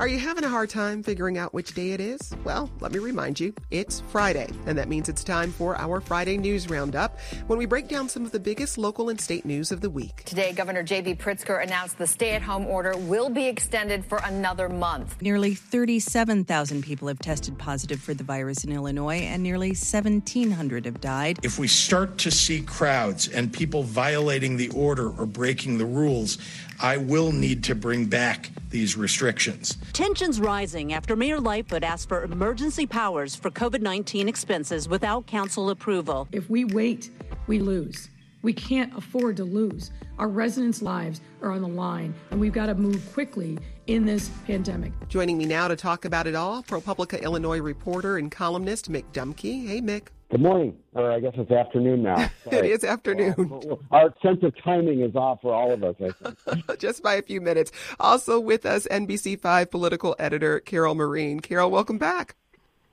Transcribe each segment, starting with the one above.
Are you having a hard time figuring out which day it is? Well, let me remind you, it's Friday, and that means it's time for our Friday News Roundup when we break down some of the biggest local and state news of the week. Today, Governor J.B. Pritzker announced the stay at home order will be extended for another month. Nearly 37,000 people have tested positive for the virus in Illinois, and nearly 1,700 have died. If we start to see crowds and people violating the order or breaking the rules, I will need to bring back these restrictions. Tensions rising after Mayor Lightfoot asked for emergency powers for COVID 19 expenses without council approval. If we wait, we lose. We can't afford to lose. Our residents' lives are on the line, and we've got to move quickly in this pandemic. Joining me now to talk about it all, ProPublica Illinois reporter and columnist Mick Dumke. Hey, Mick. Good morning, or I guess it's afternoon now. it is afternoon. Uh, our sense of timing is off for all of us, I think. Just by a few minutes. Also with us, NBC5 political editor Carol Marin. Carol, welcome back.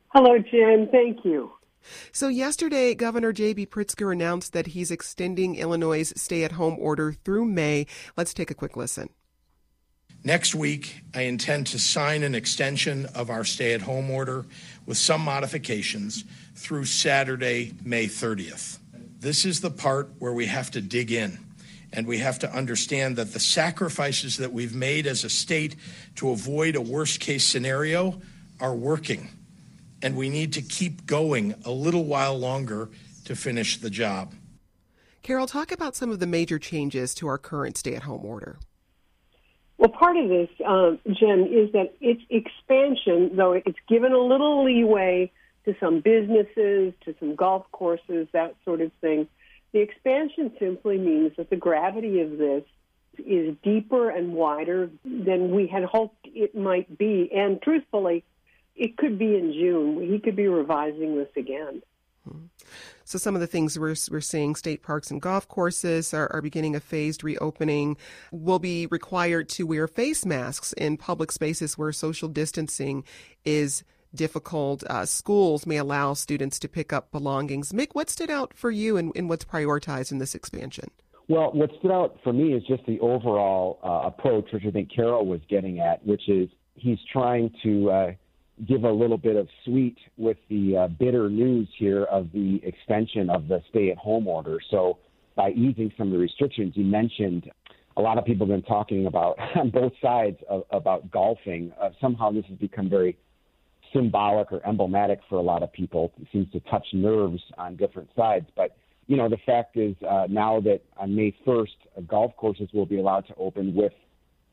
Hello, Jen. Thank you. So, yesterday, Governor J.B. Pritzker announced that he's extending Illinois' stay at home order through May. Let's take a quick listen. Next week, I intend to sign an extension of our stay at home order with some modifications through Saturday, May 30th. This is the part where we have to dig in and we have to understand that the sacrifices that we've made as a state to avoid a worst case scenario are working. And we need to keep going a little while longer to finish the job. Carol, talk about some of the major changes to our current stay at home order. Well, part of this, um, Jen, is that its expansion, though it's given a little leeway to some businesses, to some golf courses, that sort of thing. The expansion simply means that the gravity of this is deeper and wider than we had hoped it might be. And truthfully, it could be in June. He could be revising this again. So some of the things we're, we're seeing, state parks and golf courses are, are beginning a phased reopening. Will be required to wear face masks in public spaces where social distancing is difficult. Uh, schools may allow students to pick up belongings. Mick, what stood out for you and, what's prioritized in this expansion? Well, what stood out for me is just the overall uh, approach, which I think Carol was getting at, which is he's trying to uh, give a little bit of sweet with the uh, bitter news here of the extension of the stay at home order. So, by easing some of the restrictions, you mentioned a lot of people have been talking about on both sides of, about golfing. Uh, somehow, this has become very symbolic or emblematic for a lot of people. It seems to touch nerves on different sides. But, you know, the fact is uh, now that on May 1st, uh, golf courses will be allowed to open with,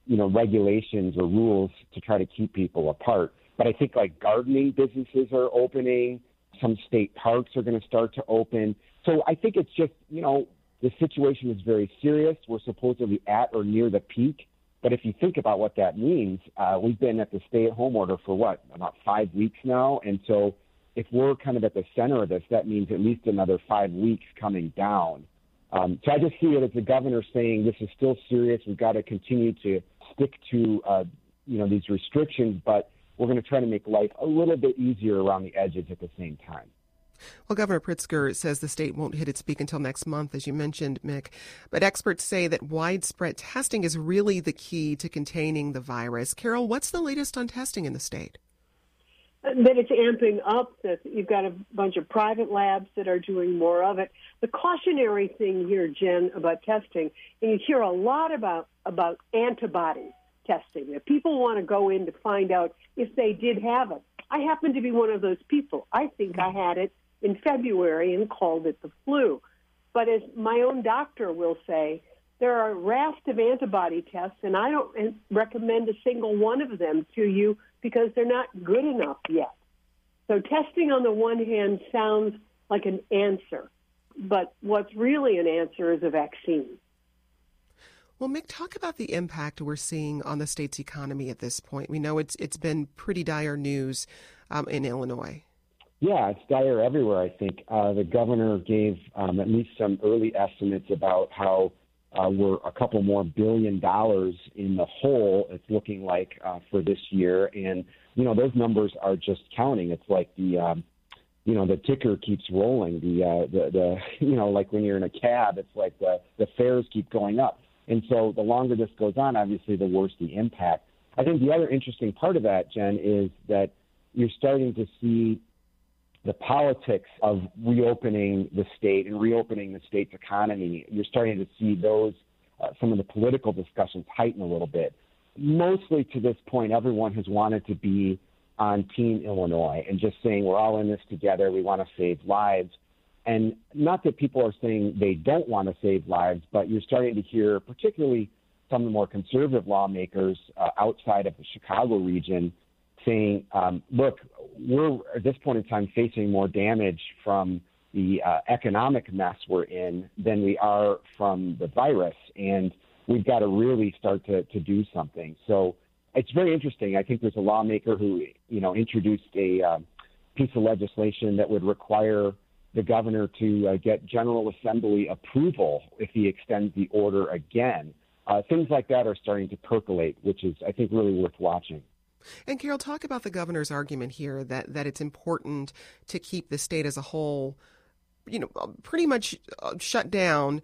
you know, regulations or rules to try to keep people apart. But I think like gardening businesses are opening, some state parks are going to start to open. So I think it's just, you know, the situation is very serious. We're supposedly at or near the peak. But if you think about what that means, uh, we've been at the stay at home order for what, about five weeks now? And so if we're kind of at the center of this, that means at least another five weeks coming down. Um, so I just see it as the governor saying this is still serious. We've got to continue to stick to, uh, you know, these restrictions, but we're going to try to make life a little bit easier around the edges at the same time. Well, Governor Pritzker says the state won't hit its peak until next month, as you mentioned, Mick. But experts say that widespread testing is really the key to containing the virus. Carol, what's the latest on testing in the state? Uh, that it's amping up, that you've got a bunch of private labs that are doing more of it. The cautionary thing here, Jen, about testing, and you hear a lot about, about antibody testing, that people want to go in to find out if they did have it. I happen to be one of those people. I think I had it in February and called it the flu. But as my own doctor will say, there are a raft of antibody tests, and I don't recommend a single one of them to you because they're not good enough yet. So, testing on the one hand sounds like an answer, but what's really an answer is a vaccine. Well, Mick, talk about the impact we're seeing on the state's economy at this point. We know it's it's been pretty dire news um, in Illinois. Yeah, it's dire everywhere. I think uh, the governor gave um, at least some early estimates about how uh, we're a couple more billion dollars in the hole. It's looking like uh, for this year, and you know those numbers are just counting. It's like the um, you know the ticker keeps rolling. The uh, the the you know like when you're in a cab, it's like the the fares keep going up. And so the longer this goes on, obviously the worse the impact. I think the other interesting part of that, Jen, is that you're starting to see the politics of reopening the state and reopening the state's economy. You're starting to see those uh, some of the political discussions heighten a little bit. Mostly to this point, everyone has wanted to be on Team Illinois and just saying we're all in this together. We want to save lives. And not that people are saying they don't want to save lives, but you're starting to hear, particularly some of the more conservative lawmakers uh, outside of the Chicago region, saying, um, look, we're at this point in time facing more damage from the uh, economic mess we're in than we are from the virus. And we've got to really start to, to do something. So it's very interesting. I think there's a lawmaker who, you know, introduced a uh, piece of legislation that would require the governor to uh, get General Assembly approval if he extends the order again. Uh, things like that are starting to percolate, which is, I think, really worth watching. And Carol, talk about the governor's argument here that, that it's important to keep the state as a whole, you know, pretty much uh, shut down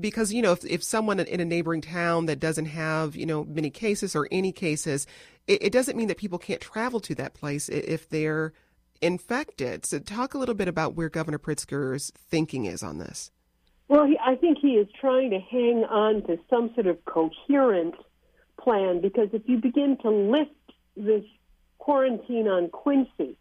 because you know if, if someone in a neighboring town that doesn't have you know many cases or any cases it, it doesn't mean that people can't travel to that place if they're infected. So, talk a little bit about where Governor Pritzker's thinking is on this. Well, he, I think he is trying to hang on to some sort of coherent plan because if you begin to lift this quarantine on Quincy,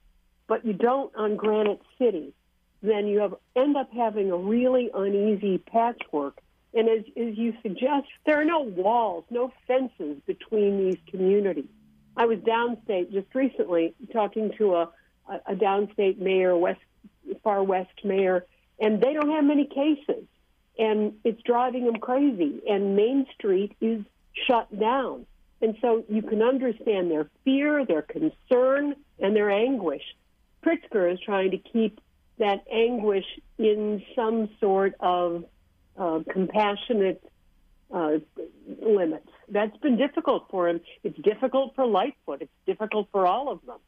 but you don't on Granite City, then you have end up having a really uneasy patchwork. And as, as you suggest, there are no walls, no fences between these communities. I was downstate just recently talking to a a, downstate mayor, west far west mayor, and they don't have many cases, and it's driving them crazy. And Main Street is shut down, and so you can understand their fear, their concern, and their anguish. Pritzker is trying to keep that anguish in some sort of uh, compassionate uh, limits. That's been difficult for him. It's difficult for Lightfoot. It's difficult for all of them.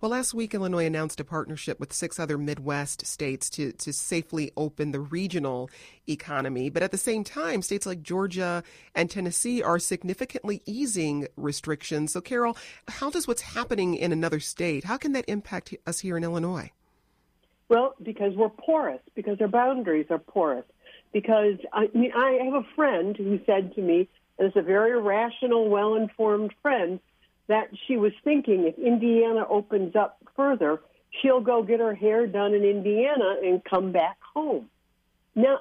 Well, last week, Illinois announced a partnership with six other Midwest states to, to safely open the regional economy. But at the same time, states like Georgia and Tennessee are significantly easing restrictions. So, Carol, how does what's happening in another state, how can that impact us here in Illinois? Well, because we're porous, because our boundaries are porous. Because I, mean, I have a friend who said to me, and it's a very rational, well informed friend, that she was thinking if Indiana opens up further, she'll go get her hair done in Indiana and come back home. Now,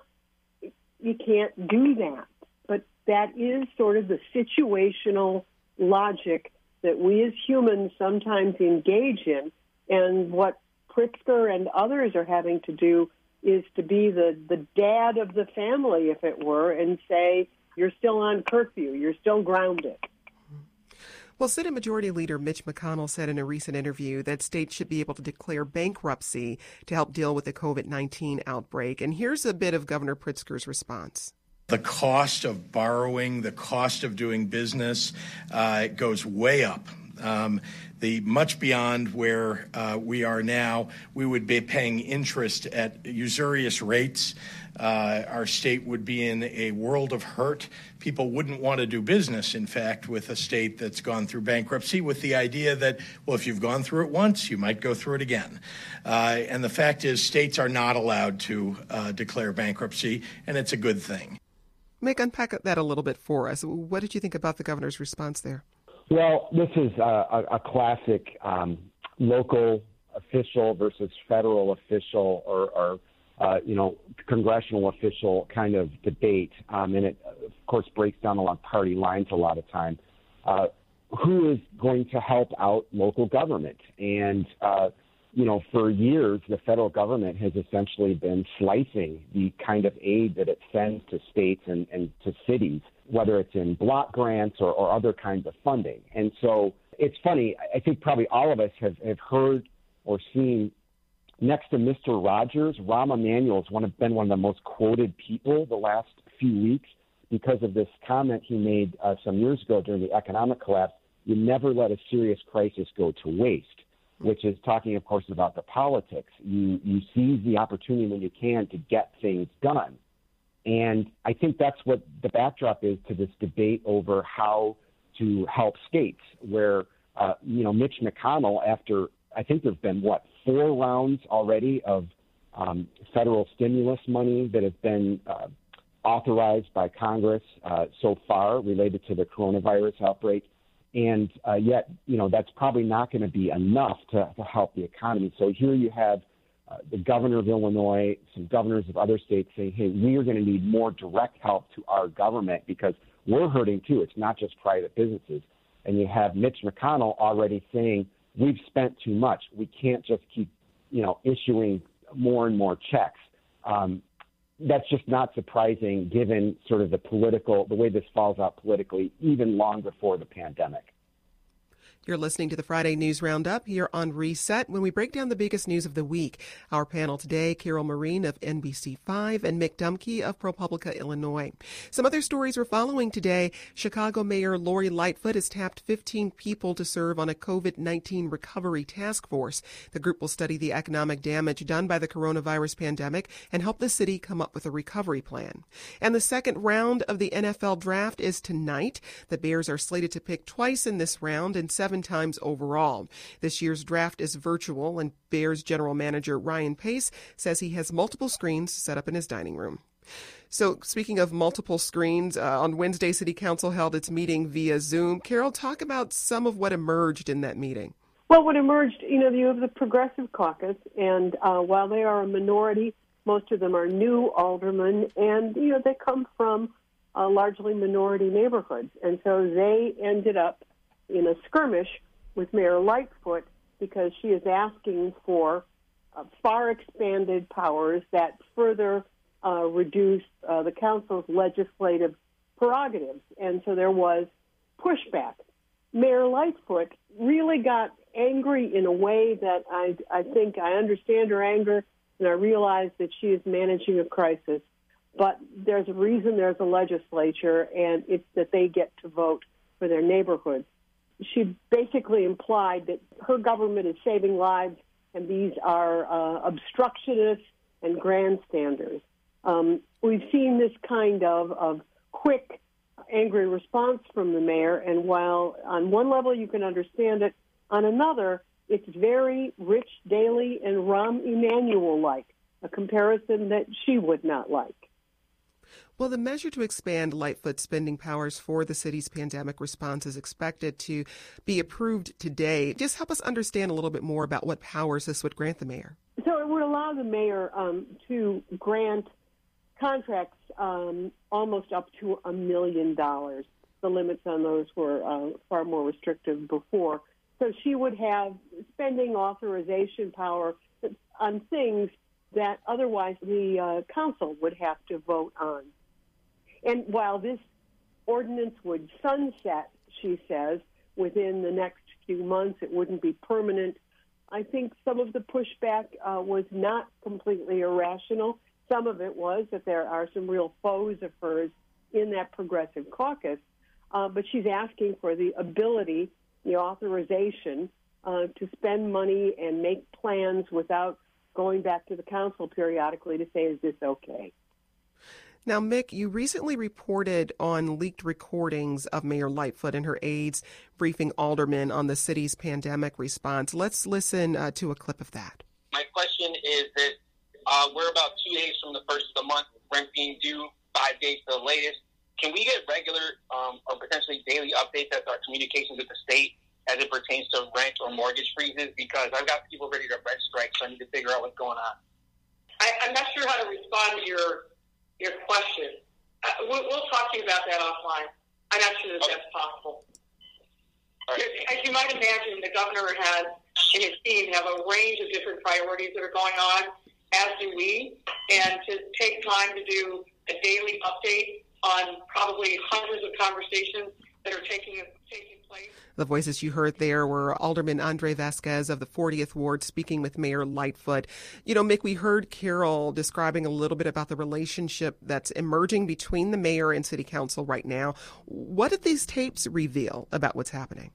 you can't do that, but that is sort of the situational logic that we as humans sometimes engage in. And what Pritzker and others are having to do is to be the, the dad of the family, if it were, and say, you're still on curfew, you're still grounded. Well, Senate Majority Leader Mitch McConnell said in a recent interview that states should be able to declare bankruptcy to help deal with the COVID 19 outbreak. And here's a bit of Governor Pritzker's response. The cost of borrowing, the cost of doing business uh, goes way up. Um, the much beyond where uh, we are now, we would be paying interest at usurious rates. Uh, our state would be in a world of hurt. People wouldn't want to do business, in fact, with a state that's gone through bankruptcy with the idea that, well, if you've gone through it once, you might go through it again. Uh, and the fact is, states are not allowed to uh, declare bankruptcy, and it's a good thing. Mick, unpack that a little bit for us. What did you think about the governor's response there? Well, this is a, a a classic um, local official versus federal official or, or uh, you know, congressional official kind of debate, um, and it of course breaks down along party lines a lot of time. Uh, who is going to help out local government? And uh, you know, for years, the federal government has essentially been slicing the kind of aid that it sends to states and, and to cities, whether it's in block grants or, or other kinds of funding. And so it's funny, I think probably all of us have, have heard or seen next to Mr. Rogers, Rahm Emanuel has one of, been one of the most quoted people the last few weeks because of this comment he made uh, some years ago during the economic collapse. You never let a serious crisis go to waste which is talking, of course, about the politics. You you seize the opportunity when you can to get things done, and I think that's what the backdrop is to this debate over how to help states. Where uh, you know Mitch McConnell, after I think there've been what four rounds already of um, federal stimulus money that have been uh, authorized by Congress uh, so far related to the coronavirus outbreak and uh, yet, you know, that's probably not going to be enough to, to help the economy. So here you have uh, the governor of Illinois, some governors of other states saying, hey, we are going to need more direct help to our government because we're hurting too. It's not just private businesses. And you have Mitch McConnell already saying, we've spent too much. We can't just keep, you know, issuing more and more checks. Um, that's just not surprising given sort of the political, the way this falls out politically, even long before the pandemic. You're listening to the Friday News Roundup here on Reset when we break down the biggest news of the week. Our panel today, Carol Marin of NBC5 and Mick Dumke of ProPublica, Illinois. Some other stories we're following today. Chicago Mayor Lori Lightfoot has tapped 15 people to serve on a COVID-19 recovery task force. The group will study the economic damage done by the coronavirus pandemic and help the city come up with a recovery plan. And the second round of the NFL draft is tonight. The Bears are slated to pick twice in this round and seven seven times overall. This year's draft is virtual, and Bears general manager Ryan Pace says he has multiple screens set up in his dining room. So, speaking of multiple screens, uh, on Wednesday, City Council held its meeting via Zoom. Carol, talk about some of what emerged in that meeting. Well, what emerged, you know, you have the Progressive Caucus, and uh, while they are a minority, most of them are new aldermen, and, you know, they come from uh, largely minority neighborhoods. And so they ended up in a skirmish with Mayor Lightfoot because she is asking for uh, far expanded powers that further uh, reduce uh, the council's legislative prerogatives. And so there was pushback. Mayor Lightfoot really got angry in a way that I, I think I understand her anger and I realize that she is managing a crisis. But there's a reason there's a legislature, and it's that they get to vote for their neighborhoods she basically implied that her government is saving lives and these are uh, obstructionists and grandstanders. Um, we've seen this kind of, of quick, angry response from the mayor, and while on one level you can understand it, on another, it's very Rich Daley and Rahm Emanuel like, a comparison that she would not like. Well, the measure to expand Lightfoot spending powers for the city's pandemic response is expected to be approved today. Just help us understand a little bit more about what powers this would grant the mayor. So it would allow the mayor um, to grant contracts um, almost up to a million dollars. The limits on those were uh, far more restrictive before. So she would have spending authorization power on things that otherwise the uh, council would have to vote on. And while this ordinance would sunset, she says, within the next few months, it wouldn't be permanent. I think some of the pushback uh, was not completely irrational. Some of it was that there are some real foes of hers in that progressive caucus. Uh, but she's asking for the ability, the authorization uh, to spend money and make plans without going back to the council periodically to say, is this okay? Now, Mick, you recently reported on leaked recordings of Mayor Lightfoot and her aides briefing aldermen on the city's pandemic response. Let's listen uh, to a clip of that. My question is that uh, we're about two days from the first of the month, rent being due, five days to the latest. Can we get regular um, or potentially daily updates as our communications with the state as it pertains to rent or mortgage freezes? Because I've got people ready to rent strike, so I need to figure out what's going on. I, I'm not sure how to respond to your your question. Uh, we'll, we'll, talk to you about that offline. I'm not sure that okay. that's possible. Right. As you might imagine, the governor has and his team have a range of different priorities that are going on, as do we. And to take time to do a daily update on probably hundreds of conversations that are taking taking place. The voices you heard there were Alderman Andre Vasquez of the 40th Ward speaking with Mayor Lightfoot. You know, Mick, we heard Carol describing a little bit about the relationship that's emerging between the mayor and city council right now. What did these tapes reveal about what's happening?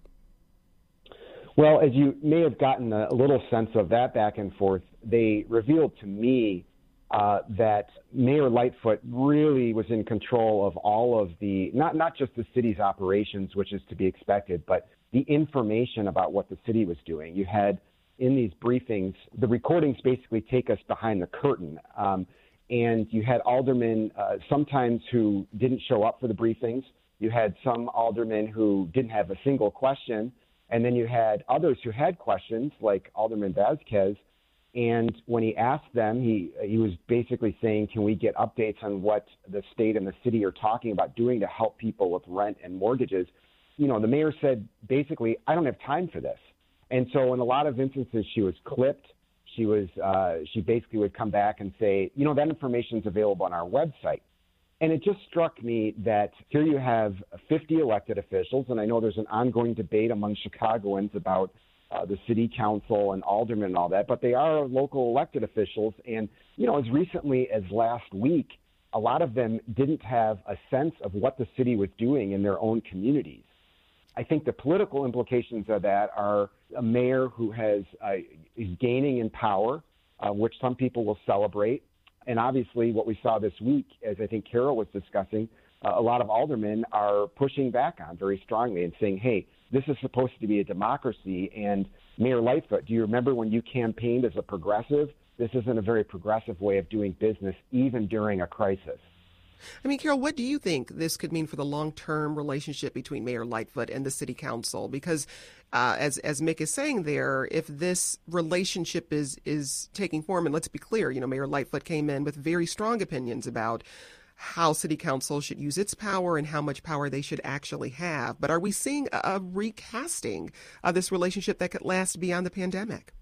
Well, as you may have gotten a little sense of that back and forth, they revealed to me uh, that Mayor Lightfoot really was in control of all of the not not just the city's operations, which is to be expected, but the information about what the city was doing. You had in these briefings, the recordings basically take us behind the curtain. Um, and you had aldermen uh, sometimes who didn't show up for the briefings. You had some aldermen who didn't have a single question. And then you had others who had questions, like Alderman Vasquez, and when he asked them, he he was basically saying, "Can we get updates on what the state and the city are talking about doing to help people with rent and mortgages?" You know, the mayor said basically, "I don't have time for this." And so, in a lot of instances, she was clipped. She was uh, she basically would come back and say, "You know, that information is available on our website." And it just struck me that here you have 50 elected officials, and I know there's an ongoing debate among Chicagoans about uh, the city council and aldermen and all that, but they are local elected officials. And, you know, as recently as last week, a lot of them didn't have a sense of what the city was doing in their own communities. I think the political implications of that are a mayor who has uh, is gaining in power, uh, which some people will celebrate, and obviously what we saw this week, as I think Carol was discussing, a lot of aldermen are pushing back on very strongly and saying, "Hey, this is supposed to be a democracy. And Mayor Lightfoot, do you remember when you campaigned as a progressive? This isn't a very progressive way of doing business, even during a crisis. I mean, Carol, what do you think this could mean for the long-term relationship between Mayor Lightfoot and the City Council? Because, uh, as as Mick is saying there, if this relationship is is taking form, and let's be clear, you know, Mayor Lightfoot came in with very strong opinions about how city council should use its power and how much power they should actually have. But are we seeing a, recasting of this relationship that could last beyond the pandemic?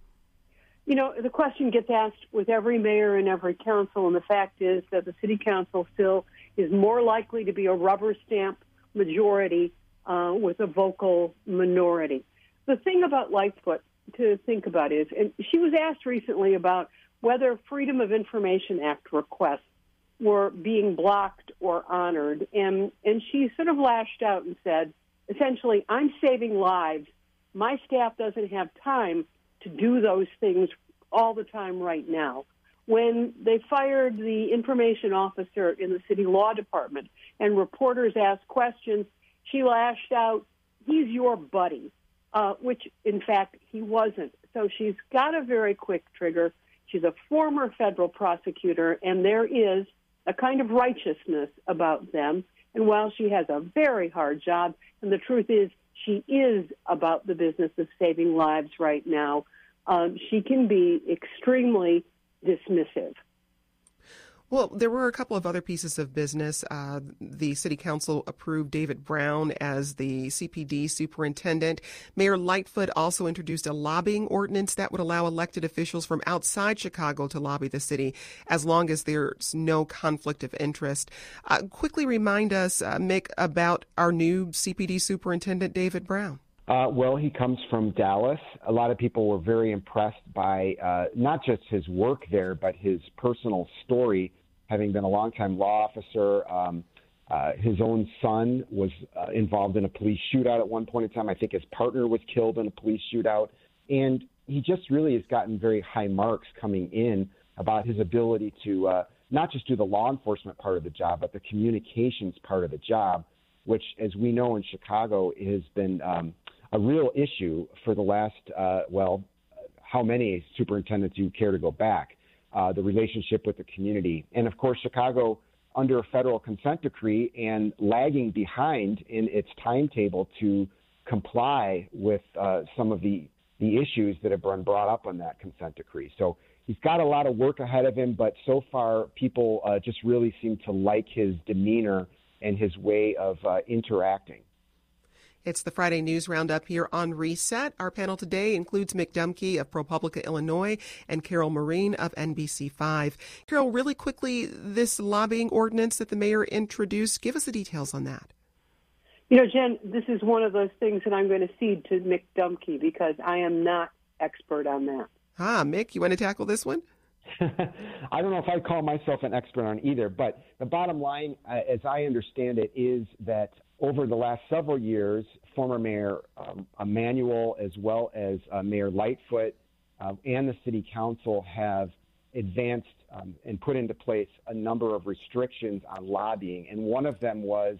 You know, the question gets asked with every mayor and every council, and the fact is that the city council still is more likely to be a rubber stamp majority uh, with a vocal minority. The thing about Lightfoot to think about is, and she was asked recently about whether Freedom of Information Act requests were being blocked or honored. And, and she sort of lashed out and said, essentially, I'm saving lives. My staff doesn't have time to do those things all the time right now. When they fired the information officer in the city law department and reporters asked questions, she lashed out, He's your buddy, uh, which in fact he wasn't. So she's got a very quick trigger. She's a former federal prosecutor, and there is a kind of righteousness about them. And while she has a very hard job, and the truth is, she is about the business of saving lives right now, um, she can be extremely dismissive. Well, there were a couple of other pieces of business. Uh, the city council approved David Brown as the CPD superintendent. Mayor Lightfoot also introduced a lobbying ordinance that would allow elected officials from outside Chicago to lobby the city as long as there's no conflict of interest. Uh, quickly remind us, uh, Mick, about our new CPD superintendent, David Brown. Uh, well, he comes from Dallas. A lot of people were very impressed by uh, not just his work there, but his personal story having been a longtime law officer. Um, uh, his own son was uh, involved in a police shootout at one point in time. I think his partner was killed in a police shootout. And he just really has gotten very high marks coming in about his ability to uh, not just do the law enforcement part of the job, but the communications part of the job, which, as we know in Chicago, has been um, a real issue for the last, uh, well, how many superintendents do you care to go back uh, the relationship with the community. And of course, Chicago, under a federal consent decree and lagging behind in its timetable to comply with uh, some of the, the issues that have been brought up on that consent decree. So he's got a lot of work ahead of him, but so far, people uh, just really seem to like his demeanor and his way of uh, interacting. It's the Friday News Roundup here on Reset. Our panel today includes Mick Dumke of ProPublica Illinois and Carol Marin of NBC5. Carol, really quickly, this lobbying ordinance that the mayor introduced, give us the details on that. You know, Jen, this is one of those things that I'm going to cede to Mick Dumke because I am not expert on that. Ah, Mick, you want to tackle this one? I don't know if I'd call myself an expert on either, but the bottom line, uh, as I understand it, is that over the last several years, former Mayor um, Emanuel, as well as uh, Mayor Lightfoot, uh, and the City Council have advanced um, and put into place a number of restrictions on lobbying, and one of them was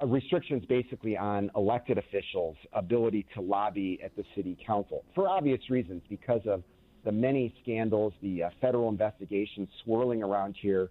uh, restrictions basically on elected officials' ability to lobby at the City Council for obvious reasons because of the many scandals, the uh, federal investigations swirling around here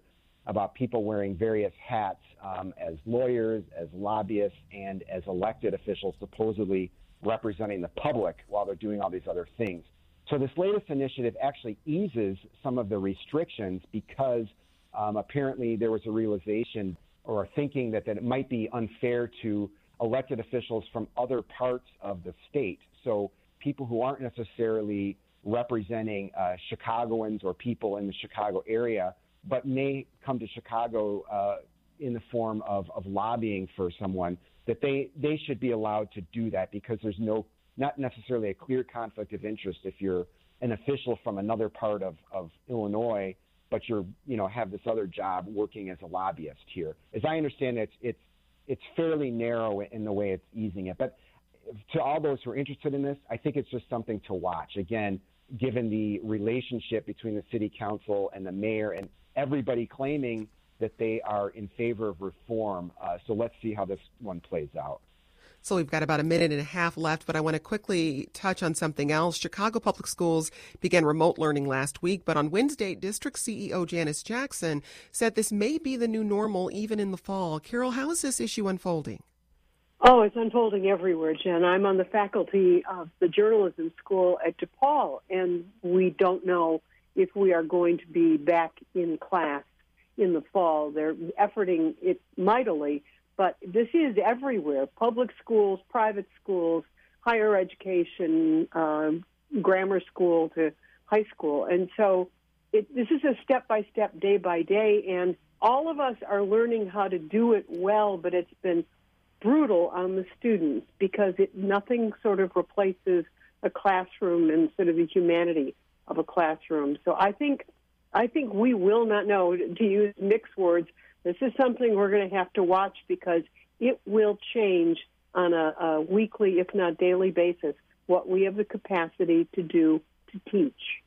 about people wearing various hats um, as lawyers, as lobbyists, and as elected officials, supposedly representing the public while they're doing all these other things. So, this latest initiative actually eases some of the restrictions because um, apparently there was a realization or a thinking that, that it might be unfair to elected officials from other parts of the state. So, people who aren't necessarily representing uh, Chicagoans or people in the Chicago area, but may come to Chicago uh, in the form of, of lobbying for someone, that they, they should be allowed to do that because there's no, not necessarily a clear conflict of interest if you're an official from another part of, of Illinois, but you're, you know, have this other job working as a lobbyist here. As I understand it, it's, it's fairly narrow in the way it's easing it. But to all those who are interested in this, I think it's just something to watch. Again, given the relationship between the city council and the mayor and everybody claiming that they are in favor of reform. Uh, so let's see how this one plays out. So we've got about a minute and a half left, but I want to quickly touch on something else. Chicago Public Schools began remote learning last week, but on Wednesday, District CEO Janice Jackson said this may be the new normal even in the fall. Carol, how is this issue unfolding? Oh, it's unfolding everywhere, Jen. I'm on the faculty of the journalism school at DePaul, and we don't know if we are going to be back in class in the fall. They're efforting it mightily, but this is everywhere public schools, private schools, higher education, uh, grammar school to high school. And so it, this is a step by step, day by day, and all of us are learning how to do it well, but it's been brutal on the students because it nothing sort of replaces a classroom and sort of the humanity of a classroom. So I think I think we will not know to use Mick's words. This is something we're going to have to watch because it will change on a, a weekly, if not daily basis, what we have the capacity to do to teach.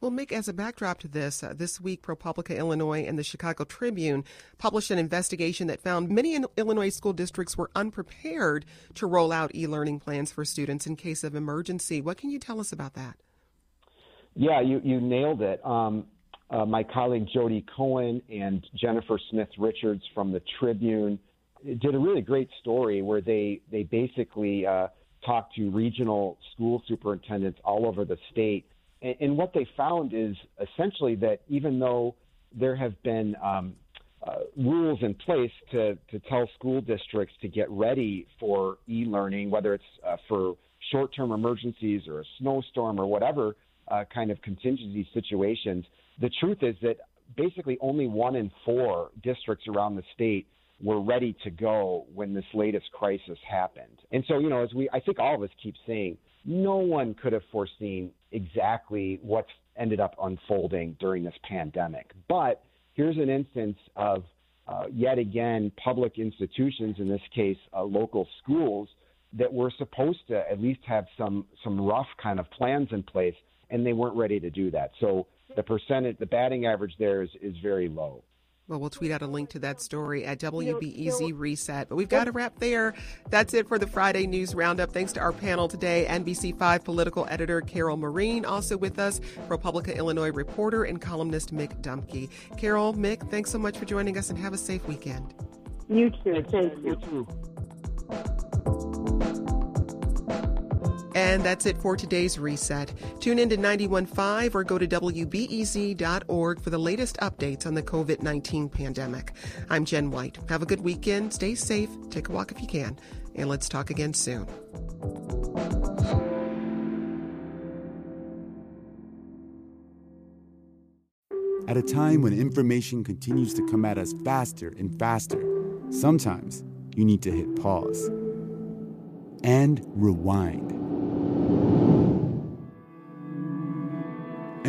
Well, Mick, as a backdrop to this, uh, this week, ProPublica Illinois and the Chicago Tribune published an investigation that found many Illinois school districts were unprepared to roll out e learning plans for students in case of emergency. What can you tell us about that? Yeah, you, you nailed it. Um, uh, my colleague Jodi Cohen and Jennifer Smith Richards from the Tribune did a really great story where they, they basically uh, talked to regional school superintendents all over the state and, and what they found is essentially that even though there have been um, uh, rules in place to, to tell school districts to get ready for e learning, whether it's uh, for short term emergencies or a snowstorm or whatever uh, kind of contingency situations, the truth is that basically only one in four districts around the state were ready to go when this latest crisis happened. And so, you know, as we, I think all of us keep saying, no one could have foreseen exactly what's ended up unfolding during this pandemic. But here's an instance of uh, yet again public institutions, in this case, uh, local schools, that were supposed to at least have some some rough kind of plans in place, and they weren't ready to do that. So the percentage, the batting average there is is very low. Well, we'll tweet out a link to that story at WBEZ Reset. But we've got to wrap there. That's it for the Friday News Roundup. Thanks to our panel today, NBC5 political editor Carol Marin, also with us, ProPublica Illinois reporter and columnist Mick Dumke. Carol, Mick, thanks so much for joining us and have a safe weekend. You too. Thank you. you too. And that's it for today's reset. Tune in to 91.5 or go to WBEZ.org for the latest updates on the COVID 19 pandemic. I'm Jen White. Have a good weekend. Stay safe. Take a walk if you can. and let's talk again soon. At a time when information continues to come at us faster and faster, sometimes you need to hit pause and rewind.